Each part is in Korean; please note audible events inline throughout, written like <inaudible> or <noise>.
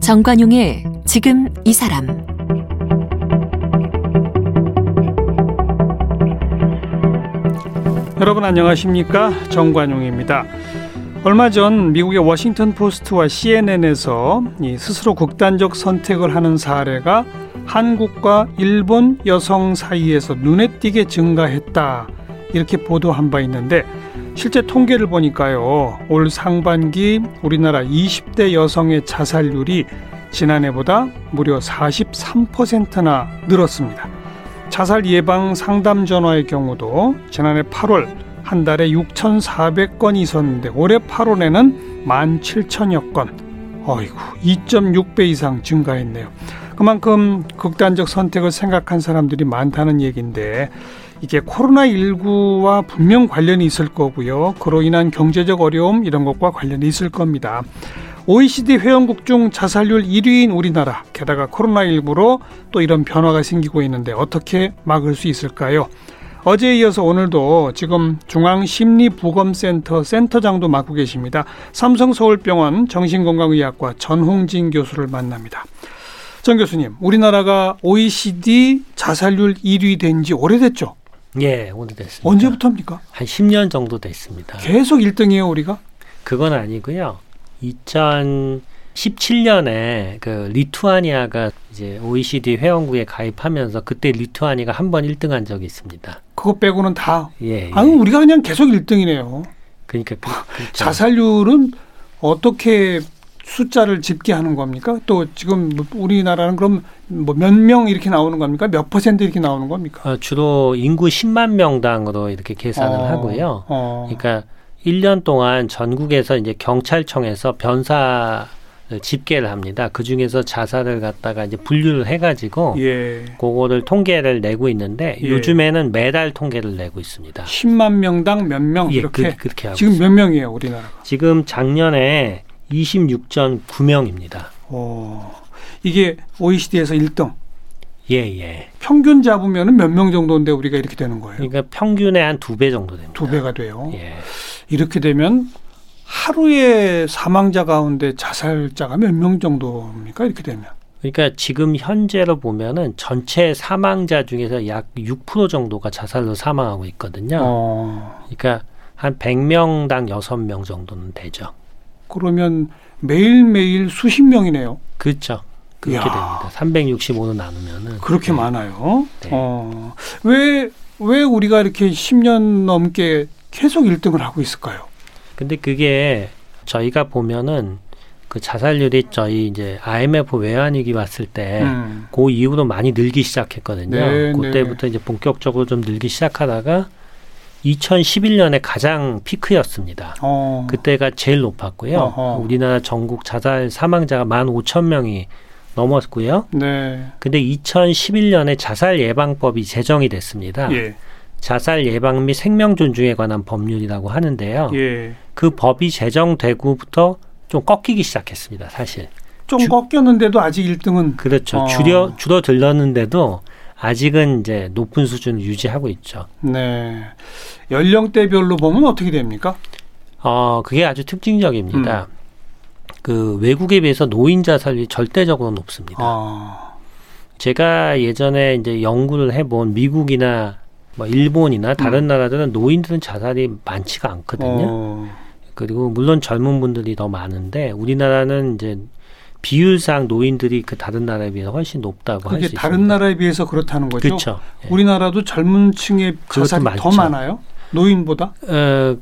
정관용의 지금 이 사람 여러분 안녕하십니까 정관용입니다. 얼마 전 미국의 워싱턴 포스트와 CNN에서 스스로 극단적 선택을 하는 사례가 한국과 일본 여성 사이에서 눈에 띄게 증가했다 이렇게 보도한 바 있는데 실제 통계를 보니까요. 올 상반기 우리나라 20대 여성의 자살률이 지난해보다 무려 43%나 늘었습니다. 자살 예방 상담 전화의 경우도 지난해 8월 한 달에 6,400건이 있었는데 올해 8월에는 17,000여 건. 어이구, 2.6배 이상 증가했네요. 그만큼 극단적 선택을 생각한 사람들이 많다는 얘기인데 이게 코로나19와 분명 관련이 있을 거고요. 그로 인한 경제적 어려움 이런 것과 관련이 있을 겁니다. OECD 회원국 중 자살률 1위인 우리나라, 게다가 코로나19로 또 이런 변화가 생기고 있는데 어떻게 막을 수 있을까요? 어제에 이어서 오늘도 지금 중앙심리보건센터 센터장도 맡고 계십니다. 삼성서울병원 정신건강의학과 전홍진 교수를 만납니다. 전 교수님, 우리나라가 OECD 자살률 1위 된 지 오래됐죠? 예, 오래됐습니다. 언제부터입니까? 한 10년 정도 됐습니다. 계속 1등이에요, 우리가? 그건 아니고요. 2017년에 그 리투아니아가 이제 OECD 회원국에 가입하면서 그때 리투아니아가 한 번 1등한 적이 있습니다. 그거 빼고는 다. 예. 예. 아, 우리가 그냥 계속 1등이네요. 그러니까 그, 그렇죠. 자살률은 어떻게 숫자를 집계하는 겁니까? 또 지금 뭐 우리나라는 그럼 뭐 몇 명 이렇게 나오는 겁니까? 몇 퍼센트 이렇게 나오는 겁니까? 어, 주로 인구 10만 명당으로 이렇게 계산을 어, 하고요. 어. 그러니까 1년 동안 전국에서 이제 경찰청에서 변사 집계를 합니다. 그 중에서 자살을 갖다가 이제 분류를 해가지고 예. 그거를 통계를 내고 있는데 예. 요즘에는 매달 통계를 내고 있습니다. 10만 명당 몇 명 예, 이렇게 그, 렇게 하고 지금 있습니다. 몇 명이에요, 우리나라가? 지금 작년에 26.9명입니다. 어. 이게 OECD에서 1등. 예, 예. 평균 잡으면은 몇명 정도인데 우리가 이렇게 되는 거예요. 그러니까 평균의 한 두 배 정도 됩니다. 두 배가 돼요. 예. 이렇게 되면 하루에 사망자 가운데 자살자가 몇 명 정도입니까? 이렇게 되면. 그러니까 지금 현재로 보면은 전체 사망자 중에서 약 6% 정도가 자살로 사망하고 있거든요. 어. 그러니까 한 100명당 6명 정도는 되죠. 그러면 매일매일 수십 명이네요. 그렇죠. 그렇게 이야. 됩니다. 365로 나누면은 그렇게 네. 많아요. 네. 어. 왜, 왜 우리가 이렇게 10년 넘게 계속 1등을 하고 있을까요? 근데 그게 저희가 보면은 그 자살률이 저희 이제 IMF 외환위기 왔을 때 음. 그 이후로 많이 늘기 시작했거든요. 네, 그때부터 이제 본격적으로 좀 늘기 시작하다가 2011년에 가장 피크였습니다. 어. 그때가 제일 높았고요. 어허. 우리나라 전국 자살 사망자가 15,000명이 넘었고요. 네. 근데 2011년에 자살 예방법이 제정이 됐습니다. 예. 자살 예방 및 생명 존중에 관한 법률이라고 하는데요. 예. 그 법이 제정되고부터 좀 꺾이기 시작했습니다. 사실. 좀 주- 꺾였는데도 아직 1등은 그렇죠. 어. 줄여 줄어들었는데도 아직은 이제 높은 수준을 유지하고 있죠. 네. 연령대별로 보면 어떻게 됩니까? 어, 그게 아주 특징적입니다. 음. 그 외국에 비해서 노인 자살률이 절대적으로 높습니다. 아. 제가 예전에 이제 연구를 해본 미국이나 뭐 일본이나 다른 음. 나라들은 노인들은 자살이 많지가 않거든요. 어. 그리고 물론 젊은 분들이 더 많은데 우리나라는 이제 비율상 노인들이 그 다른 나라에 비해서 훨씬 높다고 할 그게 수 있습니다. 다른 나라에 비해서 그렇다는 거죠. 그렇죠. 예. 우리나라도 젊은 층의 자살이 더. 많아요? 노인보다? 어,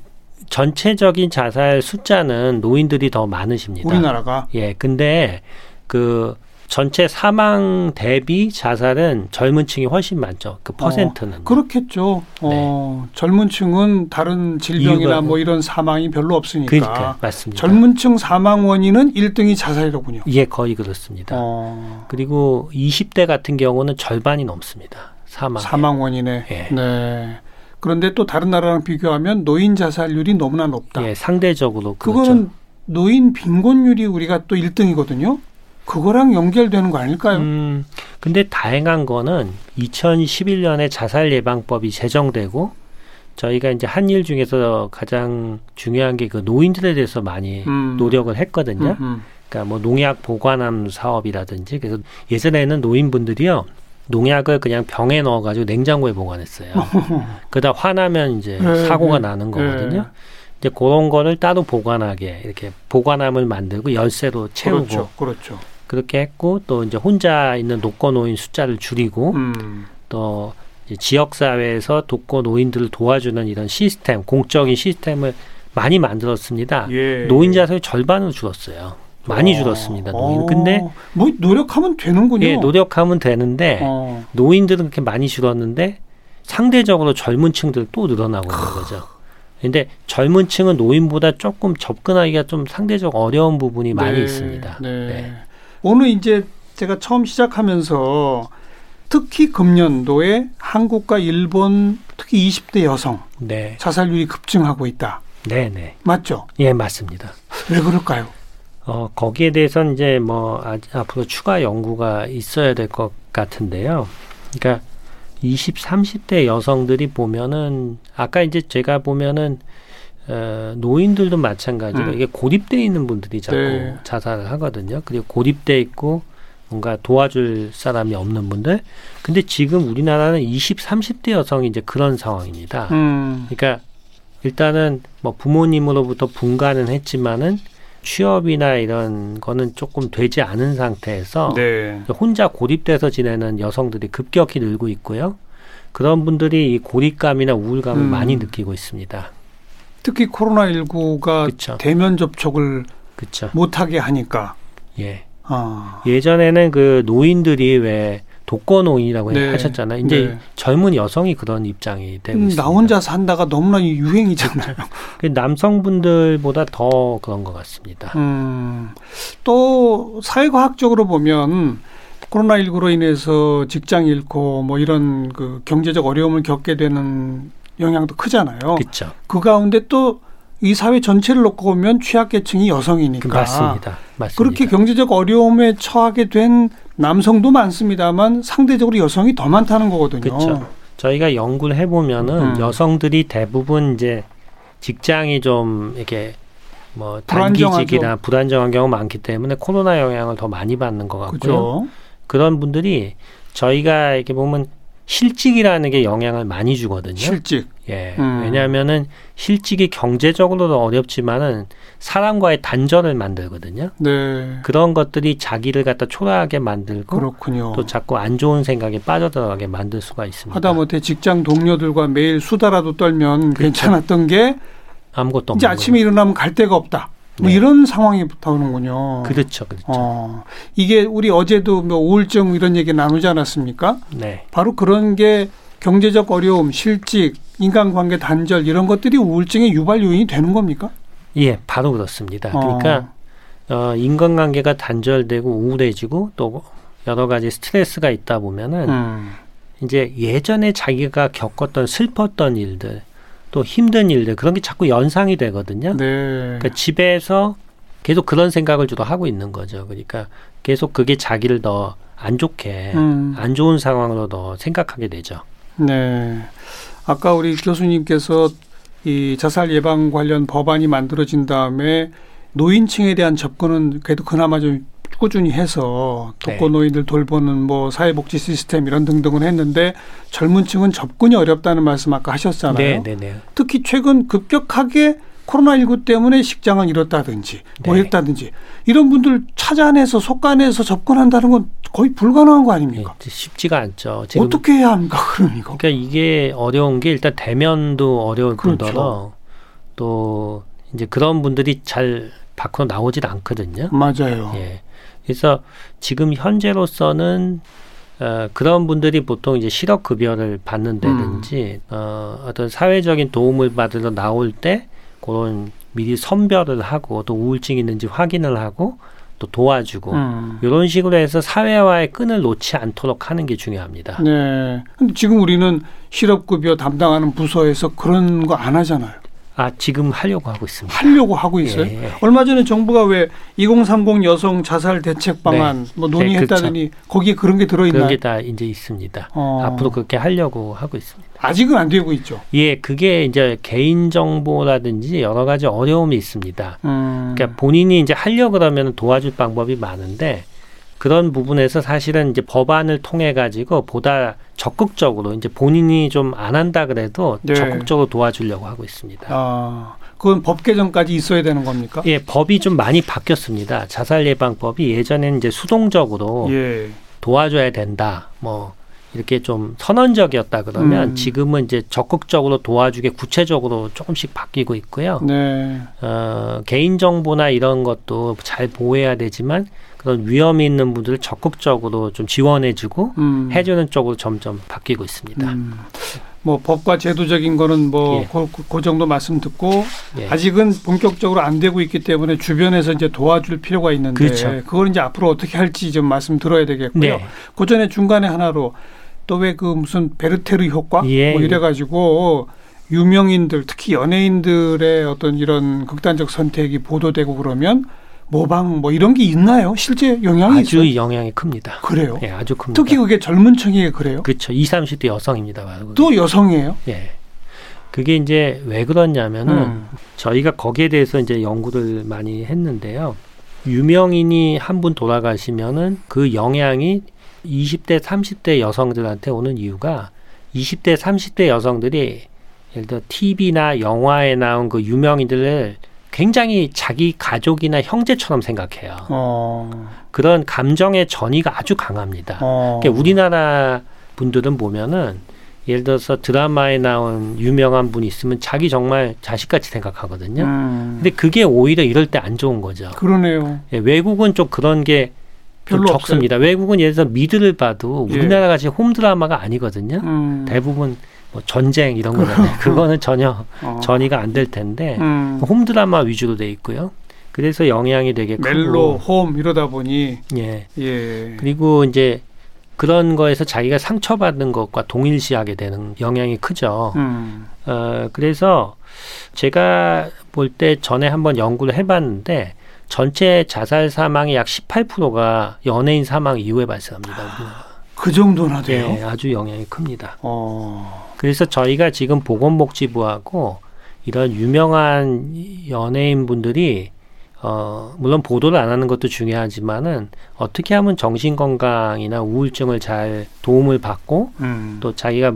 전체적인 자살 숫자는 노인들이 더 많으십니다. 우리나라가 예, 근데 그 전체 사망 대비 자살은 젊은 층이 훨씬 많죠. 그 퍼센트는. 그렇겠죠. 어, 젊은 층은 다른 질병이나 네. 뭐 이런 사망이 별로 없으니까. 그러니까 맞습니다. 젊은 층 사망 원인은 1등이 자살이로군요. 예, 거의 그렇습니다. 어, 그리고 20대 같은 경우는 절반이 넘습니다. 사망. 사망 원인에. 예. 네. 그런데 또 다른 나라랑 비교하면 노인 자살률이 너무나 높다. 예, 상대적으로 그렇죠. 그거는 노인 빈곤율이 우리가 또 1등이거든요. 그거랑 연결되는 거 아닐까요? 음, 근데 다행한 거는 2011년에 자살 예방법이 제정되고 저희가 이제 한 일 중에서 가장 중요한 게 그 노인들에 대해서 많이 음. 노력을 했거든요. 음, 음. 그러니까 뭐 농약 보관함 사업이라든지 그래서 예전에는 노인분들이요 농약을 그냥 병에 넣어가지고 냉장고에 보관했어요. <laughs> 그러다 화나면 이제 네, 사고가 네. 나는 거거든요. 이제 그런 거를 따로 보관하게 이렇게 보관함을 만들고 열쇠로 채우고 그렇죠. 그렇죠. 그렇게 했고 또 이제 혼자 있는 독거 노인 숫자를 줄이고 음. 또 지역 사회에서 독거 노인들을 도와주는 이런 시스템, 공적인 시스템을 많이 만들었습니다. 예. 노인자 수의 절반으로 줄었어요. 많이 어. 줄었습니다. 노인. 어. 근데 뭐 노력하면 되는군요. 예, 노력하면 되는데 어. 노인들은 그렇게 많이 줄었는데 상대적으로 젊은 층들 또 늘어나고 있는 거죠. 근데 젊은 층은 노인보다 조금 접근하기가 좀 상대적 어려운 부분이 많이 네, 있습니다. 네. 네. 오늘 이제 제가 처음 시작하면서 특히 금년도에 한국과 일본 특히 20대 여성 네. 자살률이 급증하고 있다. 네, 네. 맞죠? 예, 맞습니다. 왜 그럴까요? 어, 거기에 대해서는 이제 뭐 아, 앞으로 추가 연구가 있어야 될 것 같은데요. 그러니까 20, 30대 여성들이 보면은 아까 이제 제가 보면은 어, 노인들도 마찬가지로 음. 이게 고립돼 있는 분들이 자꾸 네. 자살을 하거든요. 그리고 고립돼 있고 뭔가 도와줄 사람이 없는 분들. 근데 지금 우리나라는 20, 30대 여성이 이제 그런 상황입니다. 음. 그러니까 일단은 뭐 부모님으로부터 분가는 했지만은 취업이나 이런 거는 조금 되지 않은 상태에서 네. 혼자 고립돼서 지내는 여성들이 급격히 늘고 있고요. 그런 분들이 이 고립감이나 우울감을 음. 많이 느끼고 있습니다. 특히 코로나19가 그렇죠. 대면 접촉을 그렇죠. 못하게 하니까. 예. 아. 예전에는 그 노인들이 왜 독거 노인이라고 네. 하셨잖아요. 이제 네. 젊은 여성이 그런 입장이 되고 음, 있습니다. 나 혼자 산다가 너무나 유행이잖아요. <laughs> 그 남성분들보다 더 그런 것 같습니다. 음, 또 사회과학적으로 보면 코로나19로 인해서 직장 잃고 뭐 이런 그 경제적 어려움을 겪게 되는 영향도 크잖아요. 그렇죠. 그 가운데 또 이 사회 전체를 놓고 보면 취약계층이 여성이니까 맞습니다. 맞습니다. 그렇게 경제적 어려움에 처하게 된 남성도 많습니다만 상대적으로 여성이 더 많다는 거거든요. 그렇죠. 저희가 연구를 해보면은 음. 여성들이 대부분 이제 직장이 좀 이렇게 뭐. 단기직이나 불안정한 경우가 많기 때문에 코로나 영향을 더 많이 받는 것 같고요. 그죠? 그런 분들이 저희가 이렇게 보면 실직이라는 게 영향을 많이 주거든요. 실직. 예. 음. 왜냐하면은 실직이 경제적으로도 어렵지만은 사람과의 단절을 만들거든요. 네. 그런 것들이 자기를 갖다 초라하게 만들고 그렇군요. 또 자꾸 안 좋은 생각에 빠져들어가게 만들 수가 있습니다. 하다못해 직장 동료들과 매일 수다라도 떨면 괜찮았던 게 아무것도 이제 아침에 일어나면 갈 데가 없다. 뭐 네. 이런 상황이 오는군요. 그렇죠, 그렇죠. 어, 이게 우리 어제도 뭐 우울증 이런 얘기 나누지 않았습니까? 네, 바로 그런 게 경제적 어려움, 실직, 인간관계 단절 이런 것들이 우울증의 유발 요인이 되는 겁니까? 예, 바로 그렇습니다. 그러니까 어, 인간관계가 단절되고 우울해지고 또 여러 가지 스트레스가 있다 보면은 음, 이제 예전에 자기가 겪었던 슬펐던 일들, 또 힘든 일들 그런 게 자꾸 연상이 되거든요. 네. 그러니까 집에서 계속 그런 생각을 주로 하고 있는 거죠. 그러니까 계속 그게 자기를 더 안 좋게 음, 안 좋은 상황으로 더 생각하게 되죠. 네. 아까 우리 교수님께서 이 자살 예방 관련 법안이 만들어진 다음에 노인층에 대한 접근은 그래도 그나마 좀 꾸준히 해서 독거 네. 노인들 돌보는 뭐 사회복지 시스템 이런 등등을 했는데 젊은 층은 접근이 어렵다는 말씀 아까 하셨잖아요. 네, 네, 네. 특히 최근 급격하게 코로나19 때문에 직장을 잃었다든지 뭐 네. 했다든지 이런 분들 찾아내서 속간해서 접근한다는 건 거의 불가능한 거 아닙니까? 예, 쉽지가 않죠. 어떻게 해야 합니까? 그럼 이거. 그러니까 이게 어려운 게 일단 대면도 어려울 그렇죠. 뿐더러 또 이제 그런 분들이 잘 밖으로 나오질 않거든요. 맞아요. 예. 그래서 지금 현재로서는 어, 그런 분들이 보통 이제 실업 급여를 받는다든지 음. 어, 어떤 사회적인 도움을 받으러 나올 때 그런 미리 선별을 하고 또 우울증이 있는지 확인을 하고 또 도와주고 음. 이런 식으로 해서 사회와의 끈을 놓지 않도록 하는 게 중요합니다. 네. 근데 지금 우리는 실업급여 담당하는 부서에서 그런 거 안 하잖아요. 아 지금 하려고 하고 있습니다. 하려고 하고 있어요. 예. 얼마 전에 정부가 왜 2030 여성 자살 대책 방안 뭐 네, 논의했다더니 거기에 그런 게 들어 그런 있나요? 게다 이제 있습니다. 어. 앞으로 그렇게 하려고 하고 있습니다. 아직은 안 되고 있죠. 예, 그게 이제 개인 정보라든지 여러 가지 어려움이 있습니다. 음. 그러니까 본인이 이제 하려 그러면 도와줄 방법이 많은데 그런 부분에서 사실은 이제 법안을 통해 가지고 보다 적극적으로 이제 본인이 좀 안 한다 그래도 네. 적극적으로 도와주려고 하고 있습니다. 아, 그건 법 개정까지 있어야 되는 겁니까? 예, 법이 좀 많이 바뀌었습니다. 자살 예방법이 예전에는 이제 수동적으로 예. 도와줘야 된다. 뭐 이렇게 좀 선언적이었다 그러면 음. 지금은 이제 적극적으로 도와주게 구체적으로 조금씩 바뀌고 있고요. 네. 어, 개인 정보나 이런 것도 잘 보호해야 되지만 그런 위험이 있는 분들을 적극적으로 좀 지원해주고 음. 해주는 쪽으로 점점 바뀌고 있습니다. 음. 뭐 법과 제도적인 거는 뭐 예. 그, 그 정도 말씀 듣고 예. 아직은 본격적으로 안 되고 있기 때문에 주변에서 이제 도와줄 필요가 있는데 그렇죠. 그걸 이제 앞으로 어떻게 할지 좀 말씀 들어야 되겠고요. 네. 그 전에 중간에 하나로 또 왜 그 무슨 베르테르 효과 예, 뭐 예. 이래가지고 유명인들 특히 연예인들의 어떤 이런 극단적 선택이 보도되고 그러면 모방 뭐 이런 게 있나요? 실제 영향이 아주 있어요? 영향이 큽니다. 그래요. 예, 아주 큽니다. 특히 그게 젊은 층에 그래요? 그렇죠. 20, 30대 여성입니다. 바로. 또 여성이에요? 예. 그게 이제 왜 그러냐면은 음. 저희가 거기에 대해서 이제 연구를 많이 했는데요. 유명인이 한 분 돌아가시면은 그 영향이 20대, 30대 여성들한테 오는 이유가 20대, 30대 여성들이 예를 들어 TV나 영화에 나온 그 유명인들을 굉장히 자기 가족이나 형제처럼 생각해요. 어. 그런 감정의 전이가 아주 강합니다. 어. 그러니까 우리나라 분들은 보면은 예를 들어서 드라마에 나온 유명한 분이 있으면 자기 정말 자식같이 생각하거든요. 음. 근데 그게 오히려 이럴 때 안 좋은 거죠. 그러네요. 예, 외국은 좀 그런 게좀 별로 적습니다. 외국은 예를 들어서 미드를 봐도 예. 우리나라 같이 홈 드라마가 아니거든요. 음. 대부분 뭐 전쟁 이런 거잖아요. 그거는 전혀 어. 전이가 안 될 텐데 음. 홈 드라마 위주로 돼 있고요. 그래서 영향이 되게 멜로, 크고 홈 이러다 보니 예. 예. 그리고 이제 그런 거에서 자기가 상처받는 것과 동일시하게 되는 영향이 크죠. 음. 어, 그래서 제가 볼 때 전에 한번 연구를 해봤는데 전체 자살 사망의 약 18%가 연예인 사망 이후에 발생합니다. 우리나라. 그 정도나 돼요? 예, 아주 영향이 큽니다. 어. 그래서 저희가 지금 보건복지부하고 이런 유명한 연예인 분들이 어, 물론 보도를 안 하는 것도 중요하지만은 어떻게 하면 정신 건강이나 우울증을 잘 도움을 받고 음. 또 자기가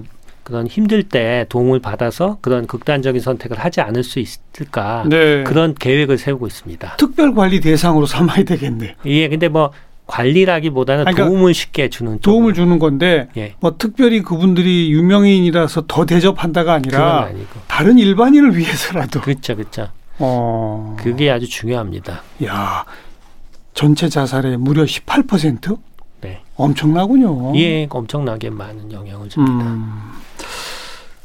그런 힘들 때 도움을 받아서 그런 극단적인 선택을 하지 않을 수 있을까 네. 그런 계획을 세우고 있습니다. 특별 관리 대상으로 삼아야 되겠네. 예, 근데 뭐 관리라기보다는 그러니까 도움을 쉽게 주는 도움을 쪽으로. 주는 건데 예, 뭐 특별히 그분들이 유명인이라서 더 대접한다가 아니라 다른 일반인을 위해서라도. 그렇죠, 그렇죠. 어. 그게 아주 중요합니다. 야. 전체 자살의 무려 18%? 네. 엄청나군요. 예, 엄청나게 많은 영향을 줍니다. 음.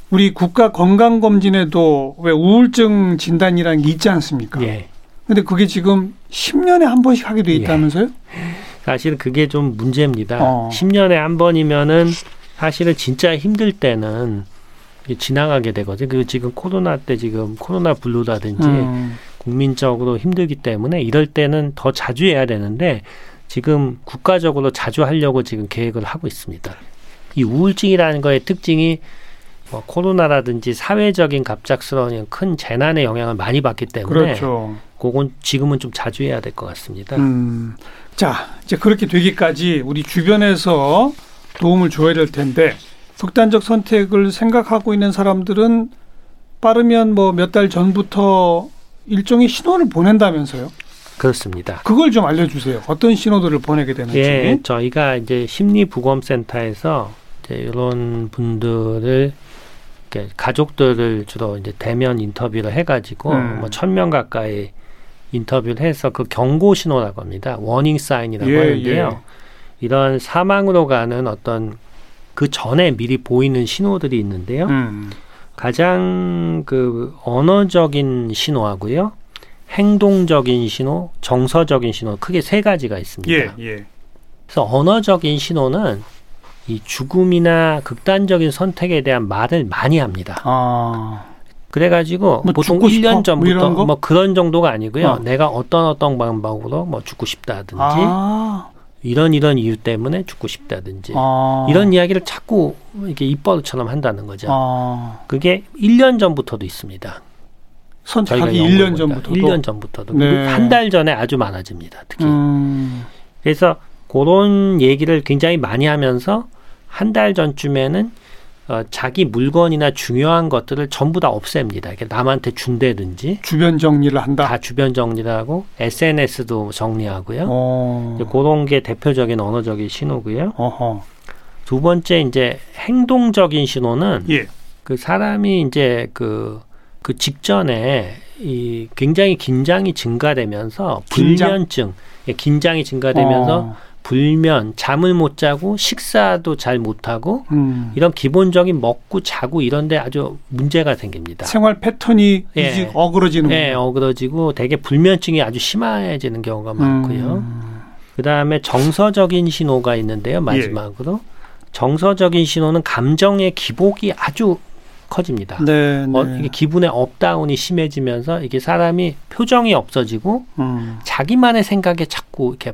우리 국가 건강 검진에도 왜 우울증 진단이라는 게 있지 않습니까? 예. 근데 그게 지금 10년에 한 번씩 하게 돼 예. 있다면서요? 사실 그게 좀 문제입니다. 어. 10년에 한 번이면은 사실은 진짜 힘들 때는 지나가게 되거든요. 그리고 지금 코로나 때 지금 코로나 블루라든지 음. 국민적으로 힘들기 때문에 이럴 때는 더 자주 해야 되는데 지금 국가적으로 자주 하려고 지금 계획을 하고 있습니다. 이 우울증이라는 거의 특징이 뭐 코로나라든지 사회적인 갑작스러운 큰 재난의 영향을 많이 받기 때문에 그렇죠. 그건 지금은 좀 자주 해야 될 것 같습니다. 음. 자, 이제 그렇게 되기까지 우리 주변에서 도움을 줘야 될 텐데 극단적 선택을 생각하고 있는 사람들은 빠르면 뭐 몇 달 전부터 일종의 신호를 보낸다면서요? 그렇습니다. 그걸 좀 알려주세요. 어떤 신호들을 보내게 되는지. 예, 저희가 이제 심리부검센터에서 이제 이런 분들을 이렇게 가족들을 주로 이제 대면 인터뷰를 해가지고 음. 뭐천 명 가까이 인터뷰를 해서 그 경고 신호라고 합니다. 워닝 사인이라고 예, 하는데요. 예. 이런 사망으로 가는 어떤 그 전에 미리 보이는 신호들이 있는데요. 음. 가장 그 언어적인 신호하고요. 행동적인 신호, 정서적인 신호 크게 세 가지가 있습니다. 예, 예. 그래서 언어적인 신호는 이 죽음이나 극단적인 선택에 대한 말을 많이 합니다. 아, 그래가지고 뭐 보통 죽고 싶어? 1년 뭐 전부터 뭐, 거? 그런 정도가 아니고요. 어. 내가 어떤 어떤 방법으로 뭐 죽고 싶다든지 아, 이런 이런 이유 때문에 죽고 싶다든지 아, 이런 이야기를 자꾸 이렇게 입버릇처럼 한다는 거죠. 아, 그게 1년 전부터도 있습니다. 선택하기 연구를 1년 보니까. 전부터 1년 전부터도 네. 한달 전에 아주 많아집니다. 특히. 음, 그래서 그런 얘기를 굉장히 많이 하면서 한 달 전쯤에는 어, 자기 물건이나 중요한 것들을 전부 다 없앱니다. 이게 남한테 준다든지 주변 정리를 한다. 다 주변 정리를 하고 SNS도 정리하고요. 어, 이제 그런 게 대표적인 언어적인 신호고요. 어허, 두 번째 이제 행동적인 신호는 예, 그 사람이 이제 그, 그 직전에 이 굉장히 긴장이 증가되면서 긴장? 불면증, 예, 긴장이 증가되면서 어, 불면, 잠을 못 자고 식사도 잘 못하고 음, 이런 기본적인 먹고 자고 이런데 아주 문제가 생깁니다. 생활 패턴이 예. 어그러지는 예, 어그러지고 되게 불면증이 아주 심해지는 경우가 많고요. 음, 그 다음에 정서적인 신호가 있는데요. 마지막으로 정서적인 신호는 감정의 기복이 아주 커집니다. 네, 네. 어, 이게 기분의 up down이 심해지면서 이게 사람이 표정이 없어지고 음, 자기만의 생각에 자꾸 이렇게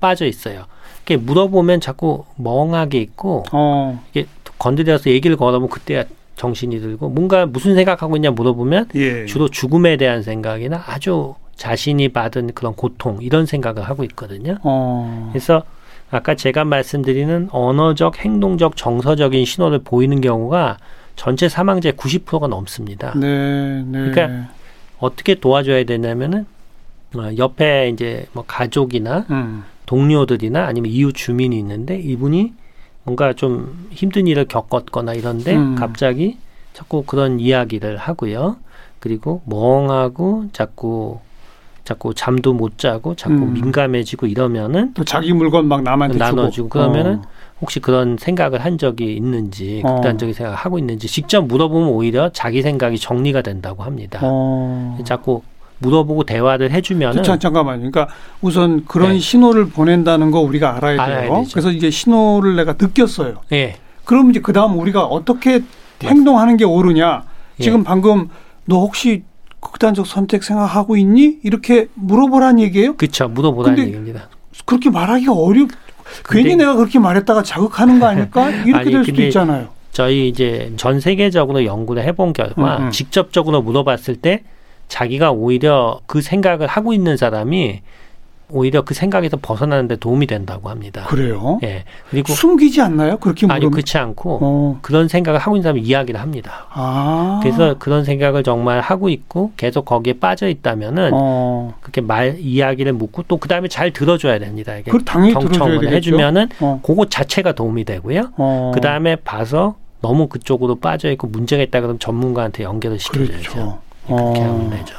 빠져 있어요. 이렇게 물어보면 자꾸 멍하게 있고 어, 이게 건드려서 얘기를 걸어보면 그때야 정신이 들고 뭔가 무슨 생각하고 있냐 물어보면 예, 주로 죽음에 대한 생각이나 아주 자신이 받은 그런 고통 이런 생각을 하고 있거든요. 어, 그래서 아까 제가 말씀드리는 언어적, 행동적, 정서적인 신호를 보이는 경우가 전체 사망자의 90%가 넘습니다. 네, 네. 그러니까 어떻게 도와줘야 되냐면은 어, 옆에 이제 뭐 가족이나 음, 동료들이나 아니면 이웃 주민이 있는데 이분이 뭔가 좀 힘든 일을 겪었거나 이런데 음. 갑자기 자꾸 그런 이야기를 하고요. 그리고 멍하고 자꾸 자꾸 잠도 못 자고 자꾸 음. 민감해지고 이러면은 또 자기 물건 막 남한테 나눠주고 주고 그러면은 어, 혹시 그런 생각을 한 적이 있는지 어. 극단적인 생각을 하고 있는지 직접 물어보면 오히려 자기 생각이 정리가 된다고 합니다. 어. 자꾸 물어보고 대화를 해주면은 자, 잠깐만요. 그러니까 우선 그런 네. 신호를 보낸다는 거 우리가 알아야 돼요. 알아야. 그래서 이제 신호를 내가 느꼈어요. 예 그럼 이제 그 다음 우리가 어떻게 행동하는 게 옳으냐. 예. 지금 방금 너 혹시 극단적 선택 생각하고 있니? 이렇게 물어보라는 얘기예요? 그쵸 물어보라는 얘기입니다. 그렇게 말하기가 어렵. 괜히 내가 그렇게 말했다가 자극하는 거 아닐까? <laughs> 이렇게 아니, 될 수도 있잖아요. 저희 이제 전 세계적으로 연구를 해본 결과 음, 음. 직접적으로 물어봤을 때 자기가 오히려 그 생각을 하고 있는 사람이 오히려 그 생각에서 벗어나는데 도움이 된다고 합니다. 그래요? 예 그리고 숨기지 않나요? 그렇게 아니 물으면. 그렇지 않고 어. 그런 생각을 하고 있는 사람이 이야기를 합니다. 아. 그래서 그런 생각을 정말 하고 있고 계속 거기에 빠져 있다면은 어. 그렇게 말 이야기를 묻고 또 그 다음에 잘 들어줘야 됩니다. 이게 당연히 들어줘야 경청을. 해주면은 어. 그거 자체가 도움이 되고요. 어. 그 다음에 봐서 너무 그쪽으로 빠져 있고 문제가 있다 그러면 전문가한테 연결을 시켜줘야죠. 그렇죠. 그렇게 어. 하면 되죠.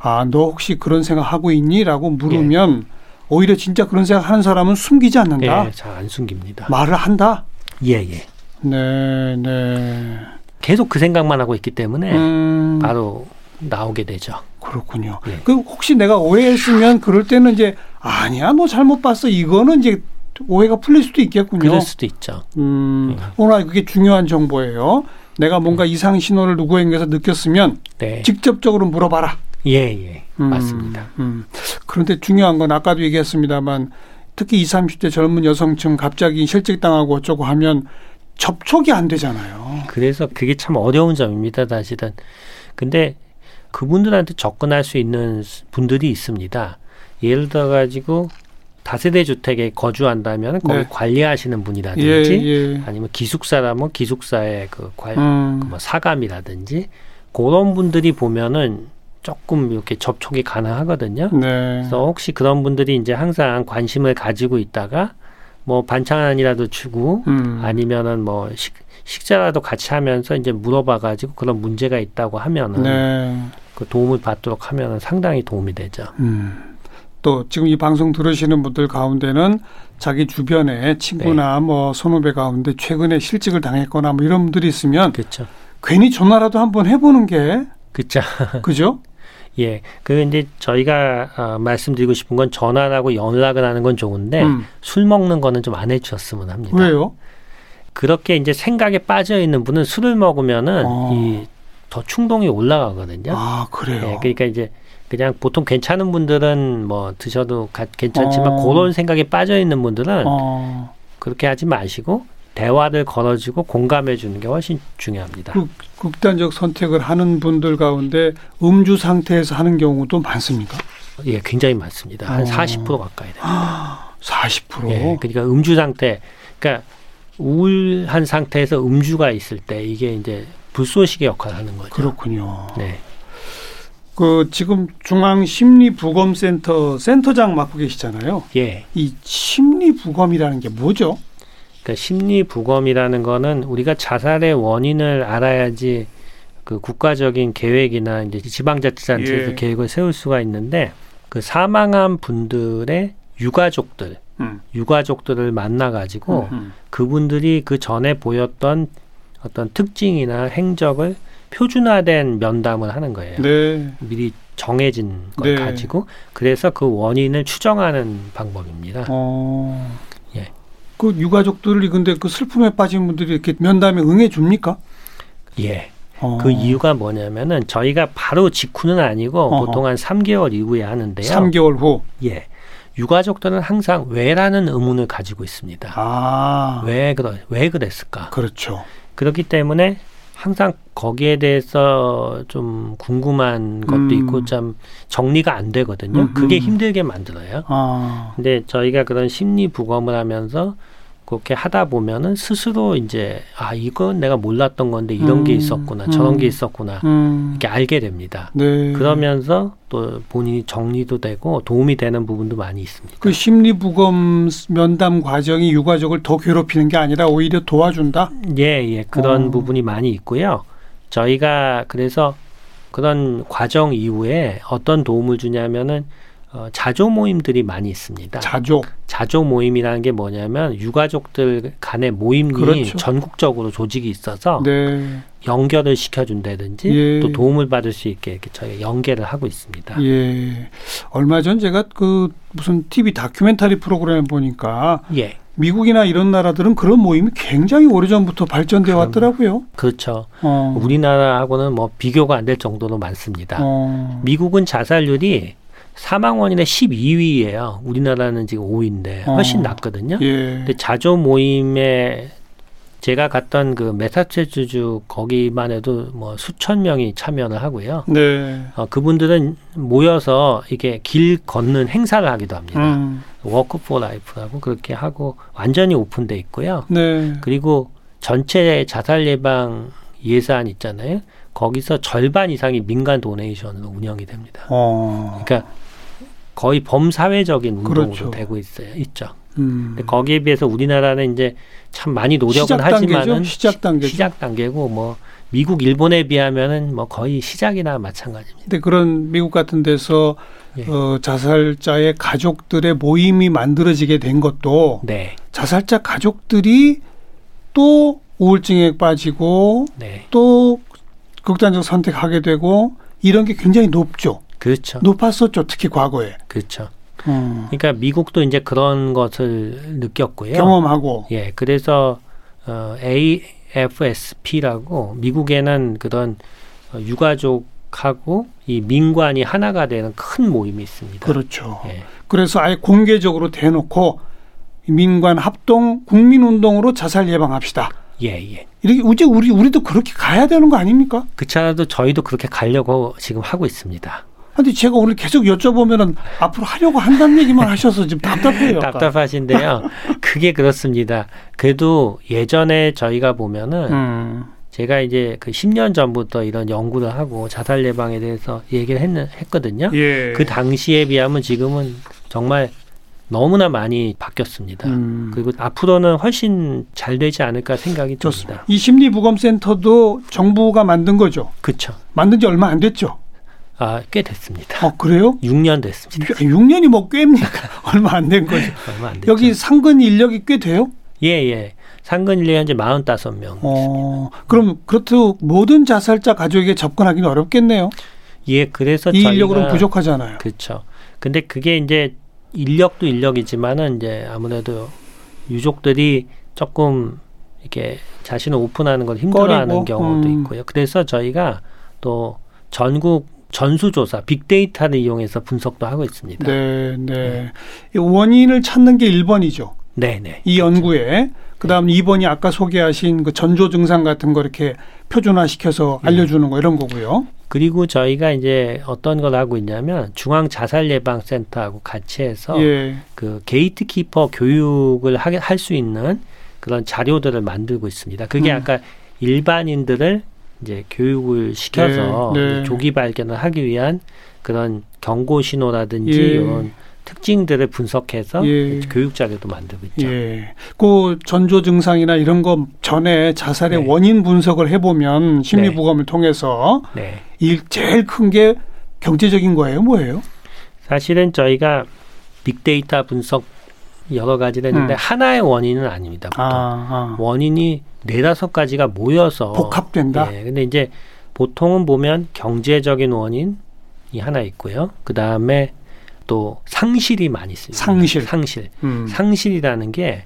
아, 너 혹시 그런 생각 하고 있니? 라고 물으면 오히려 진짜 그런 생각 하는 사람은 숨기지 않는다. 예, 잘 안 숨깁니다. 말을 한다. 예, 예. 네, 네. 계속 그 생각만 하고 있기 때문에 음, 바로 나오게 되죠. 그렇군요. 예. 그 혹시 내가 오해했으면 그럴 때는 이제 아니야, 너 잘못 봤어. 이거는 이제 오해가 풀릴 수도 있겠군요. 그럴 수도 있죠. 음, 예. 오늘 그게 중요한 정보예요. 내가 뭔가 이상 신호를 누구에게서 느꼈으면 네. 직접적으로 물어봐라. 예, 예. 음, 맞습니다. 음. 그런데 중요한 건 아까도 얘기했습니다만 특히 20, 30대 젊은 여성층 갑자기 실직당하고 어쩌고 하면 접촉이 안 되잖아요. 그래서 그게 참 어려운 점입니다, 사실은. 근데 그분들한테 접근할 수 있는 분들이 있습니다. 예를 들어 가지고 다세대 주택에 거주한다면 거기 네. 관리하시는 예, 분이라든지 예. 아니면 기숙사라면 기숙사의 그 관, 음, 그뭐 사감이라든지 그런 분들이 보면은 조금 이렇게 접촉이 가능하거든요. 네. 그래서 혹시 그런 분들이 이제 항상 관심을 가지고 있다가 뭐 반찬이라도 주고 음, 아니면은 뭐 식, 식사라도 같이 하면서 이제 물어봐 가지고 그런 문제가 있다고 하면은 네. 그 도움을 받도록 하면은 상당히 도움이 되죠. 음. 또 지금 이 방송 들으시는 분들 가운데는 자기 주변에 친구나 네. 뭐 선후배 가운데 최근에 실직을 당했거나 뭐 이런 분들이 있으면 그렇죠. 괜히 전화라도 한번 해보는 게 그렇죠. <laughs> 그죠? 예. 그 이제 저희가 어, 말씀드리고 싶은 건 전화를 하고 연락을 하는 건 좋은데 음. 술 먹는 거는 좀 안 해주셨으면 합니다. 왜요? 그렇게 이제 생각에 빠져 있는 분은 술을 먹으면은 어. 이더 충동이 올라가거든요. 아 그래요. 네, 그러니까 이제 그냥 보통 괜찮은 분들은 뭐 드셔도 가, 괜찮지만 어. 그런 생각에 빠져 있는 분들은 어, 그렇게 하지 마시고 대화를 걸어주고 공감해 주는 게 훨씬 중요합니다. 그 극단적 선택을 하는 분들 가운데 음주 상태에서 하는 경우도 많습니까? 예, 굉장히 많습니다. 한 어. 40% 가까이 돼요. 40%. <gasps> 예, 그러니까 음주 상태, 그러니까 우울한 상태에서 음주가 있을 때 이게 이제 불쏘시개 역할을 하는 거죠. 그렇군요. 네, 그 지금 중앙 심리 부검 센터 센터장 맡고 계시잖아요. 예. 이 심리 부검이라는 게 뭐죠? 그러니까 심리 부검이라는 거는 우리가 자살의 원인을 알아야지 그 국가적인 계획이나 이제 지방자치단체에서 예. 계획을 세울 수가 있는데 그 사망한 분들의 유가족들, 음. 유가족들을 만나 가지고 음. 그분들이 그 전에 보였던 어떤 특징이나 행적을 표준화된 면담을 하는 거예요. 네. 미리 정해진 걸 네. 가지고 그래서 그 원인을 추정하는 방법입니다. 어. 예. 그 유가족들이 근데 그 슬픔에 빠진 분들이 이렇게 면담에 응해 줍니까? 예. 어. 그 이유가 뭐냐면은 저희가 바로 직후는 아니고 어허. 보통 한 3개월 이후에 하는데요. 3개월 후. 예. 유가족들은 항상 왜라는 의문을 가지고 있습니다. 아. 왜 그러 왜 그랬을까? 그렇죠. 그렇기 때문에 항상 거기에 대해서 좀 궁금한 것도 음. 있고 좀 정리가 안 되거든요. 음흠. 그게 힘들게 만들어요. 아. 근데 저희가 그런 심리 부검을 하면서 그렇게 하다 보면은 스스로 이제 아 이건 내가 몰랐던 건데 이런 게 음, 있었구나 음. 저런 게 있었구나 음. 이렇게 알게 됩니다. 네. 그러면서 또 본인이 정리도 되고 도움이 되는 부분도 많이 있습니다. 그 심리 부검 면담 과정이 유가족을 더 괴롭히는 게 아니라 오히려 도와준다. 예, 예. 그런 어. 부분이 많이 있고요. 저희가 그래서 그런 과정 이후에 어떤 도움을 주냐면은 어, 자조 모임들이 많이 있습니다. 자족. 자조 모임이라는 게 뭐냐면 유가족들 간의 모임이 그렇죠. 전국적으로 조직이 있어서 네. 연결을 시켜준다든지 예. 또 도움을 받을 수 있게 이렇게 저희가 연계를 하고 있습니다. 예. 얼마 전 제가 그 무슨 TV 다큐멘터리 프로그램 보니까 예, 미국이나 이런 나라들은 그런 모임이 굉장히 오래전부터 발전돼. 왔더라고요. 그렇죠. 어. 우리나라하고는 뭐 비교가 안 될 정도로 많습니다. 어. 미국은 자살률이 사망 원인의 12위예요. 우리나라는 지금 5위인데 훨씬 어. 낮거든요. 예. 근데 자조 모임에 제가 갔던 그 메사추세츠주 거기만 해도 뭐 수천 명이 참여를 하고요. 네. 어, 그분들은 모여서 이게 길 걷는 행사를 하기도 합니다. 음. walk for life라고 그렇게 하고 완전히 오픈돼 있고요. 네. 그리고 전체 자살 예방 예산 있잖아요. 거기서 절반 이상이 민간 도네이션으로 운영이 됩니다. 어. 그러니까 거의 범사회적인 운동으로 그렇죠. 되고 있어요. 있죠. 음. 근데 거기에 비해서 우리나라는 이제 참 많이 노력은 시작 하지만은? 시작 단계죠. 시작 단계고 뭐 미국 일본에 비하면은 뭐 거의 시작이나 마찬가지입니다. 근데 그런 미국 같은 데서 예. 어, 자살자의 가족들의 모임이 만들어지게 된 것도 네, 자살자 가족들이 또 우울증에 빠지고 네, 또 극단적 선택하게 되고 이런 게 굉장히 높죠. 그렇죠, 높았었죠. 특히 과거에. 그렇죠. 음. 그러니까 미국도 이제 그런 것을 느꼈고요. 경험하고. 예, 그래서 어, AFSP라고 미국에는 그런 어, 유가족하고 이 민관이 하나가 되는 큰 모임이 있습니다. 그렇죠. 예, 그래서 아예 공개적으로 대놓고 민관 합동 국민운동으로 자살 예방합시다. 예, 예. 이렇게 이제 우리 우리도 그렇게 가야 되는 거 아닙니까? 그렇잖아도 저희도 그렇게 가려고 지금 하고 있습니다. 근데 제가 오늘 계속 여쭤보면은 앞으로 하려고 한다는 얘기만 <laughs> 하셔서 지금 답답해요. 답답하신데요. 그게 그렇습니다. 그래도 예전에 저희가 보면은 음. 제가 이제 그 10년 전부터 이런 연구를 하고 자살 예방에 대해서 얘기를 했, 했거든요. 예. 그 당시에 비하면 지금은 정말 너무나 많이 바뀌었습니다. 음. 그리고 앞으로는 훨씬 잘 되지 않을까 생각이 좋습니다. 듭니다. 이 심리부검센터도 정부가 만든 거죠. 그렇죠. 만든 지 얼마 안 됐죠. 아, 꽤 됐습니다. 어, 그래요? 6년 됐습니다. 6 년이 뭐 꽤입니까? <laughs> 얼마 안 된 거죠. 얼마 안 됐죠. 여기 상근 인력이 꽤 돼요? 예, 예. 상근 인력 현재 45명. 어, 그럼 그렇다고 모든 자살자 가족에게 접근하기는 어렵겠네요. 예, 그래서 이 저희가 인력으로는 부족하잖아요. 그렇죠. 근데 그게 이제 인력도 인력이지만은 이제 아무래도 유족들이 조금 이렇게 자신을 오픈하는 걸 힘들어하는 꺼리고, 경우도 음. 있고요. 그래서 저희가 또 전국 전수조사, 빅데이터를 이용해서 분석도 하고 있습니다. 네, 네. 이 원인을 찾는 게 1번이죠. 네, 네. 이 연구에 그다음 2번이 아까 소개하신 그 전조 증상 같은 거 이렇게 표준화 시켜서 네. 알려주는 거 이런 거고요. 그리고 저희가 이제 어떤 걸 하고 있냐면 중앙 자살 예방 센터하고 같이 해서 예. 그 게이트키퍼 교육을 할 수 있는 그런 자료들을 만들고 있습니다. 그게 음. 아까 일반인들을 이제 교육을 시켜서 네, 네. 조기 발견을 하기 위한 그런 경고 신호라든지 예. 이런 특징들을 분석해서 예. 교육 자료도 만들고 있죠. 예. 그 전조 증상이나 이런 거 전에 자살의 네. 원인 분석을 해보면 심리 부검을 통해서 네. 일 제일 큰 게 경제적인 거예요. 뭐예요? 사실은 저희가 빅데이터 분석 여러 가지를 했는데 음. 하나의 원인은 아닙니다. 보통. 아, 아. 원인이 네다섯 가지가 모여서 복합된다. 예, 근데 이제 보통은 보면 경제적인 원인이 하나 있고요. 그 다음에 또 상실이 많이 있습니다. 상실. 상실. 음. 상실이라는 게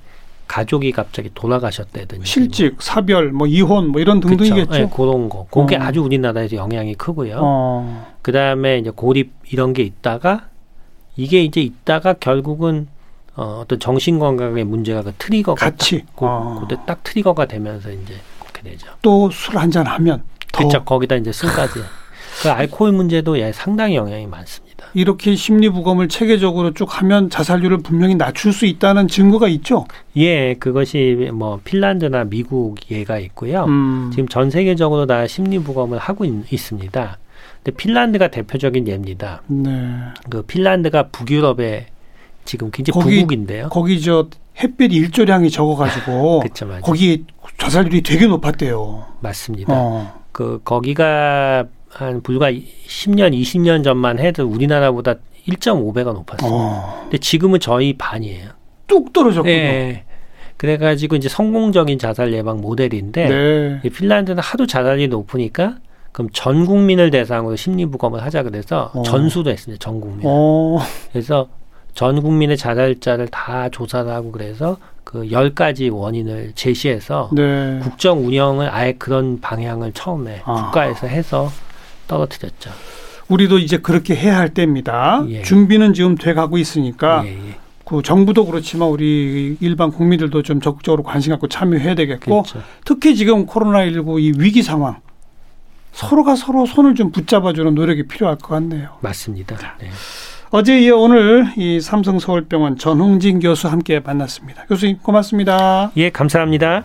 가족이 갑자기 돌아가셨다든지. 실직, 사별, 뭐 이혼, 뭐 이런 뭐. 그쵸. 등등이겠죠. 예, 그런 거. 그게 어. 아주 우리나라에서 영향이 크고요. 어. 그 다음에 이제 고립 이런 게 있다가 이게 이제 있다가 결국은 어, 어떤 정신 건강의 문제가 그 트리거가 같이. 딱, 고, 어. 그때 딱 트리거가 되면서 이제 그렇게 되죠. 또 술 한 잔 하면 더 그쵸 거기다 이제 술까지. 그 알코올 문제도 예, 상당히 영향이 많습니다. 이렇게 심리 부검을 체계적으로 쭉 하면 자살률을 분명히 낮출 수 있다는 증거가 있죠. 예, 그것이 뭐 핀란드나 미국 예가 있고요. 음. 지금 전 세계적으로 다 심리 부검을 하고 있, 습니다 근데 핀란드가 대표적인 예입니다. 네. 그 핀란드가 북유럽의 지금 굉장히 거기- 부국인데요. 거기 저 햇빛 일조량이 적어가지고 <laughs> 그쵸. 거기 자살률이 되게 높았대요. 맞습니다. 어. 그 거기가 한 불과 10년, 20년 전만 해도 우리나라보다 1.5배가 높았어요. 어. 근데 지금은 저희 반이에요. 뚝 떨어졌군요. 네. 그래가지고 이제 성공적인 자살 예방 모델인데 네. 이 핀란드는 하도 자살이 높으니까 그럼 전 국민을 대상으로 심리 부검을 하자 그래서 어. 전수도 했습니다. 전 국민. 어. 그래서 전 국민의 자살자를 다 조사를 하고 그래서 그열 가지 원인을 제시해서 네. 국정 운영을 아예 그런 방향을 처음에 아. 국가에서 해서 떨어뜨렸죠. 우리도 이제 그렇게 해야 할 때입니다. 예. 준비는 지금 돼 가고 있으니까 예, 예. 그 정부도 그렇지만 우리 일반 국민들도 좀 적극적으로 관심 갖고 참여해야 되겠고 그렇죠. 특히 지금 코로나19 이 위기 상황 서로가 서로 손을 좀 붙잡아주는 노력이 필요할 것 같네요. 맞습니다. 네. 어제 이어 오늘 이 삼성서울병원 전홍진 교수 함께 만났습니다. 교수님 고맙습니다. 예, 감사합니다.